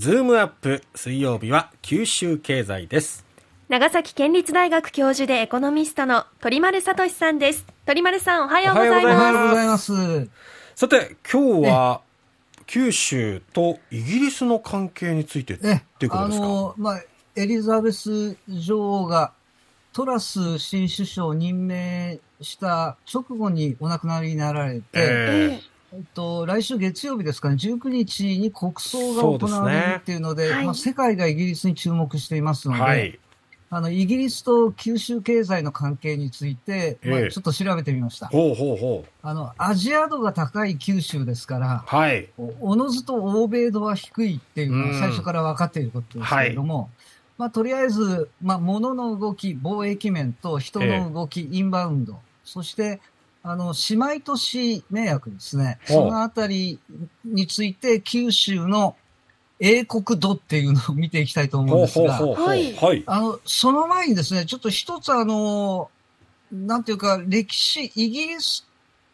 ズームアップ水曜日は九州経済です。長崎県立大学教授でエコノミストの鳥丸聡さんです。鳥丸さんおはようございます。おはようございます。さて、今日は九州とイギリスの関係についてってえいうことですか？あの、まあ、エリザベス女王がトラス新首相を任命した直後にお亡くなりになられて、ええっと、来週月曜日ですかね、19日に国葬が行われるっていうので、ですねはいまあ、世界がイギリスに注目していますので、はい。あの、イギリスと九州経済の関係について、まええあ、ちょっと調べてみました。ほうほうほう。あの、アジア度が高い九州ですから、はい。おおのずと欧米度は低いっていうのうんは最初から分かっていることですけれども、まあ、とりあえず、まあ、物の動き、貿易面と人の動き、インバウンド、そして、あの、姉妹都市迷惑ですね。そのあたりについて、九州の英国度っていうのを見ていきたいと思うんですが。はいはい。あの、その前にですね、ちょっと一つあの、なんていうか、歴史、イギリス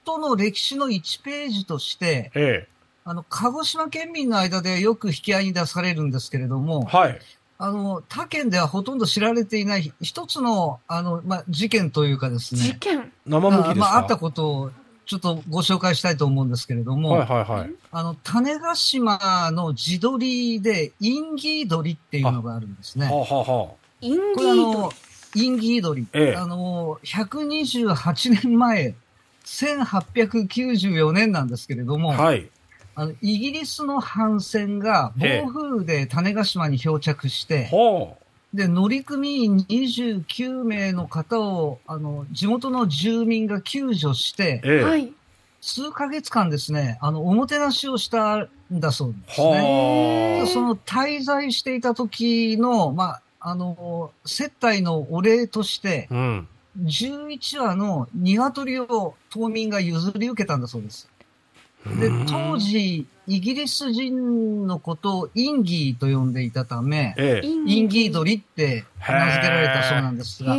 との歴史の1ページとして、えあの、鹿児島県民の間でよく引き合いに出されるんですけれどえも、はい。あの、他県ではほとんど知られていない一つの、あの、まあ、事件というかですね、事件。生向きですか？あまあ、あったことをちょっとご紹介したいと思うんですけれども、はいはいはい。あの、種子島の地鳥で、インギー鳥っていうのがあるんですね。はあ、はあはインこれあギードの。、インギー鳥。ええあの、128年前、1894年なんですけれども、あ、はい。あの、イギリスの帆船がええ暴風雨で種子島に漂着して、ほで、乗組員29名の方を、あの、地元の住民が救助してはい。数ヶ月間ですね、あの、おもてなしをしたんだそうですね。その滞在していた時の、まあ、あの、接待のお礼としてあ。、うん。11羽の鶏を島民が譲り受けたんだそうです。でうん、当、時、イギリス人のことをインギーと呼んでいたため、ええ。インギー鳥って名付けられたそうなんですが、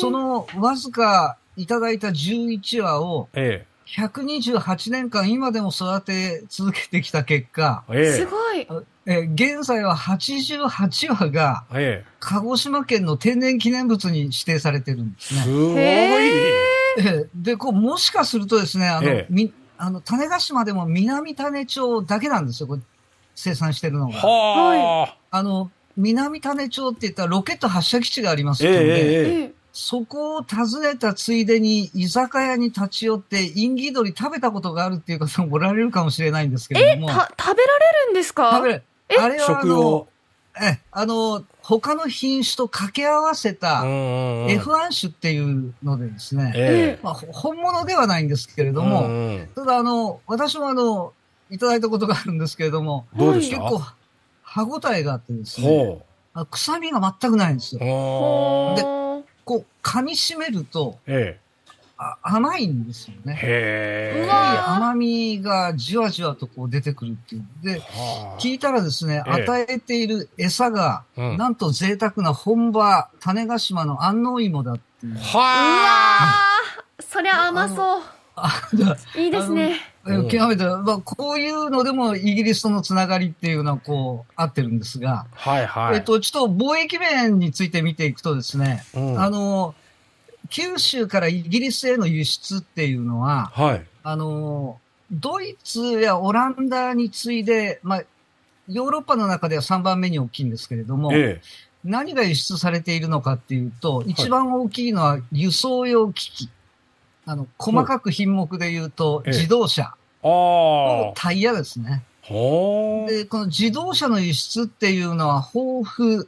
そのわずかいただいた11羽をえ128年間今でも育て続けてきた結果。すごい。え現在は88羽がええ。鹿児島県の天然記念物に指定されてるんですね。すごい。へええで、こう、もしかするとですね、あの、ええみ、あの、種子島でも南種町だけなんですよ、これ生産してるのが。はあ。あの、南種町って言ったらロケット発射基地がありますええので、ええ。ええそこを訪ねたついでに居酒屋に立ち寄って、インギ鶏食べたことがあるっていう方もおられるかもしれないんですけれども。た、食べられるんですか？食べれえ？あれはあ食用の、。え、あの、他の品種と掛け合わせたうんうんうん F1 種っていうのでですね、えまあ、ほ本物ではないんですけれえ。ども、うんうんただあの、私もあの、いただいたことがあるんですけれども、どうでした結構、歯応えがあってですね、臭みが全くないんですう。よ。でこう、噛み締めると、えあ甘いんですよえ。ね。へ甘みがじわじわとこう出てくるっていう。で、はあ聞いたらですね、ええ与えている餌が、うんなんと贅沢な本場、種子島の安納芋だっていう。うはわーそりゃ甘そう。いいですね。うん極めて、まあ、こういうのでもイギリスとのつながりっていうのはこう、合ってるんですが、あ。はいはい。えっと、ちょっと貿易面について見ていくとですね、うんあの、九州からイギリスへの輸出っていうのは、はい。あの、ドイツやオランダに次いで、まあ、ヨーロッパの中では3番目に大きいんですけれども、え何が輸出されているのかっていうと、一番大きいのは輸送用機器。あの、細かく品目で言うと、ええ自動車、え。ああ。タイヤですね。ほう。で、この自動車の輸出っていうのは、豊富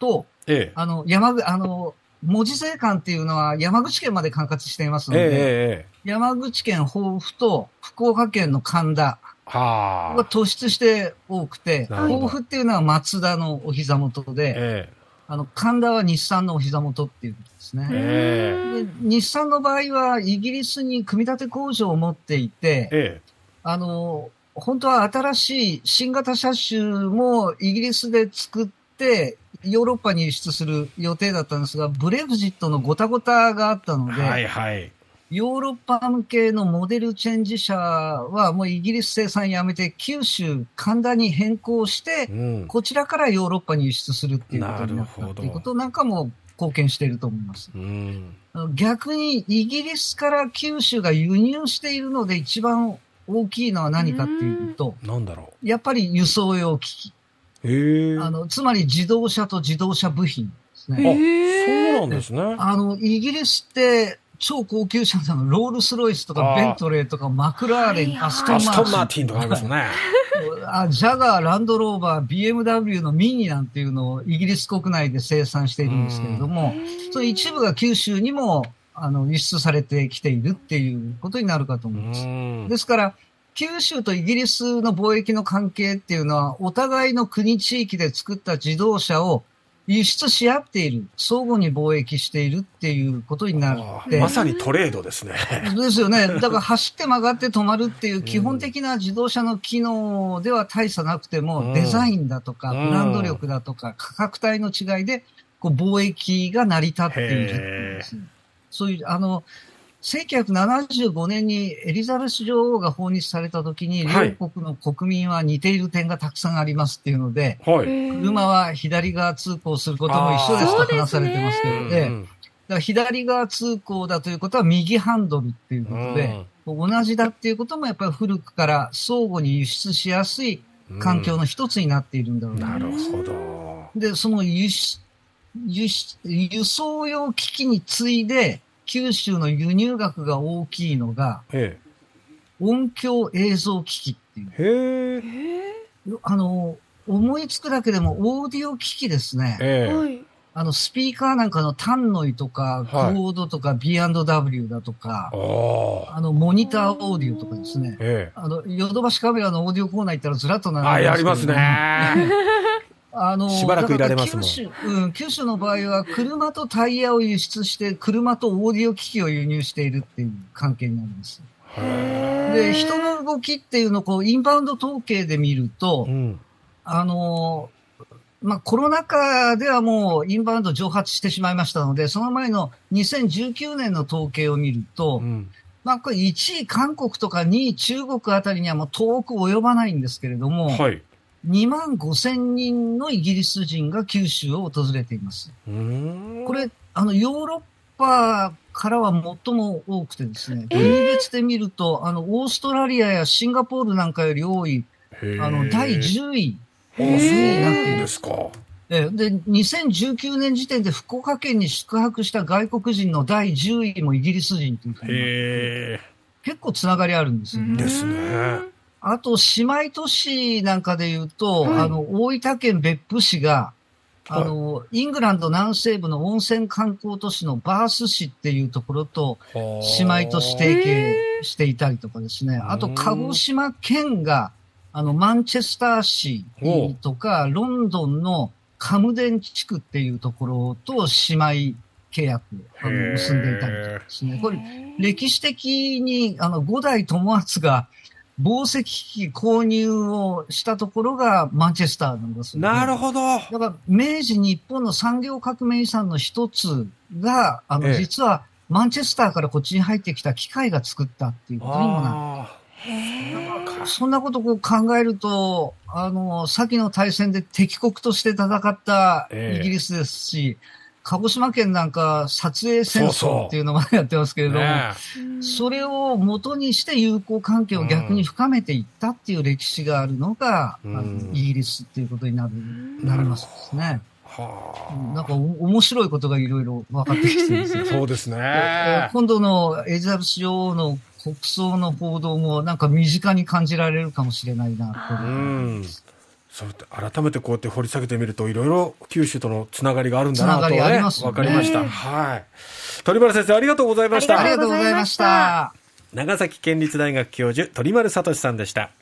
と、ええ。あの、山ぐ、あの、文字税関っていうのは山口県まで管轄していますのええで、ええ。山口県豊富と福岡県の神田は突出して多くて、豊富っていうのは松田のお膝元で、えあの、神田は日産のお膝元っていうことですね。えうーでん日産の場合はイギリスに組み立て工場を持っていてえ。、えあの、本当は新しい新型車種もイギリスで作って、ヨーロッパに輸出する予定だったんですが、ブレグジットのごたごたがあったのえ。で、はいはい。ヨーロッパ向けのモデルチェンジ車はもうイギリス生産やめて九州、神田に変更して、うん。こちらからヨーロッパに輸出するっていうことになったっていうことなんかも貢献していると思います。うん。逆にイギリスから九州が輸入しているので一番大きいのは何かっていうと、なんだろやっぱり輸送用機器。あの、つまり自動車と自動車部品ですね。そうなんですね。あの、イギリスって超高級車なの、ロールスロイスとかベントレーとかマクラーレン、アストンマーーティンとかありますね。あ、ジャガー、ランドローバー、BMW のミニなんていうのをイギリス国内で生産しているんですけれども、その一部が九州にもあの輸出されてきているっていうことになるかとう思います。ん。ですから、九州とイギリスの貿易の関係っていうのは、お互いの国地域で作った自動車を輸出し合っている、相互に貿易しているっていうことになるまさにトレードですね。ですよね。だから走って曲がって止まるっていう基本的な自動車の機能では大差なくても、うんデザインだとか、うんブランド力だとか、価格帯の違いで、こう貿易が成り立っている。そういう、あの、1975年にエリザベス女王が訪日された時に、はい両国の国民は似ている点がたくさんありますっていうので、はい。車は左側通行することも一緒ですと話されてますけど、うんええだから左側通行だということは右ハンドルっていうことで、同じだっていうこともやっぱり古くから相互に輸出しやすいうん環境の一つになっているんだろうな。なるほど。で、その輸出、輸出、輸送用機器に次いで、九州の輸入額が大きいのが、え音響映像機器っていう。え。へえ。あの、思いつくだけでもオーディオ機器ですね。ええ。はい。あの、スピーカーなんかのタンノイとか、コはいードとか B&W だとか、あの、モニターオーディオとかですね。ええ。あの、ヨドバシカメラのオーディオコーナー行ったらずらっと並んであ、やります。ね。あの、しばらくいられますもん九州、うん、九州の場合は車とタイヤを輸出して、車とオーディオ機器を輸入しているっていう関係になるんです。へで、人の動きっていうのをこう、インバウンド統計で見るとえ。う、ん。あの、まあ、コロナ禍ではもうインバウンド蒸発してしまいましたので、その前の2019年の統計を見ると、うん。まあ、これ1位韓国とか2位中国あたりにはもう遠く及ばないんですけれども、はい。2万5千人のイギリス人が九州を訪れています。こ、れ、あの、ヨーロッパからは最も多くてですね、えー国別で見ると、あの、オーストラリアやシンガポールなんかより多い、あの、第10位。あ、そうへえなんですか。えーで、2019年時点で福岡県に宿泊した外国人の第10位もイギリス人というふうにへ結構つながりあるんですよね。ですねあと、姉妹都市なんかで言うと、はい。あの、大分県別府市が、あの、イングランド南西部の温泉観光都市のバース市っていうところとえ。姉妹都市提携していたりとかですね。あと、うん鹿児島県が、あの、マンチェスター市とか、ロンドンのカムデン地区っていうところと姉妹契約あのへー。結んでいたりとかですね。これ、歴史的に、あの、五代友厚が、紡績機器購入をしたところがマンチェスターなんですよねなるほど。だから、明治日本の産業革命遺産の一つが、あの、ええ実は、マンチェスターからこっちに入ってきた機械が作ったっていうことにもなる。あそんなことをこう考えると、あの、先の大戦で敵国として戦ったええイギリスですし、鹿児島県なんか撮影戦争っていうのまでやってますけれども、ねそれを元にして友好関係を逆に深めていったっていう歴史があるのが、うんイギリスっていうことになる、なりますですね。はなんかお面白いことがいろいろ分かってきてるんですよあ。。そうですえね。今度のエリザベス女王の国葬の報道もなんか身近に感じられるかもしれないなとう思いん。そうやって改めてこうやって掘り下げてみるといろいろ九州とのつながりがあるんだなとねねわかりました。ねはい。鳥丸先生ありがとうございましありた。がとうございました。長崎県立大学教授鳥丸聡さんでした。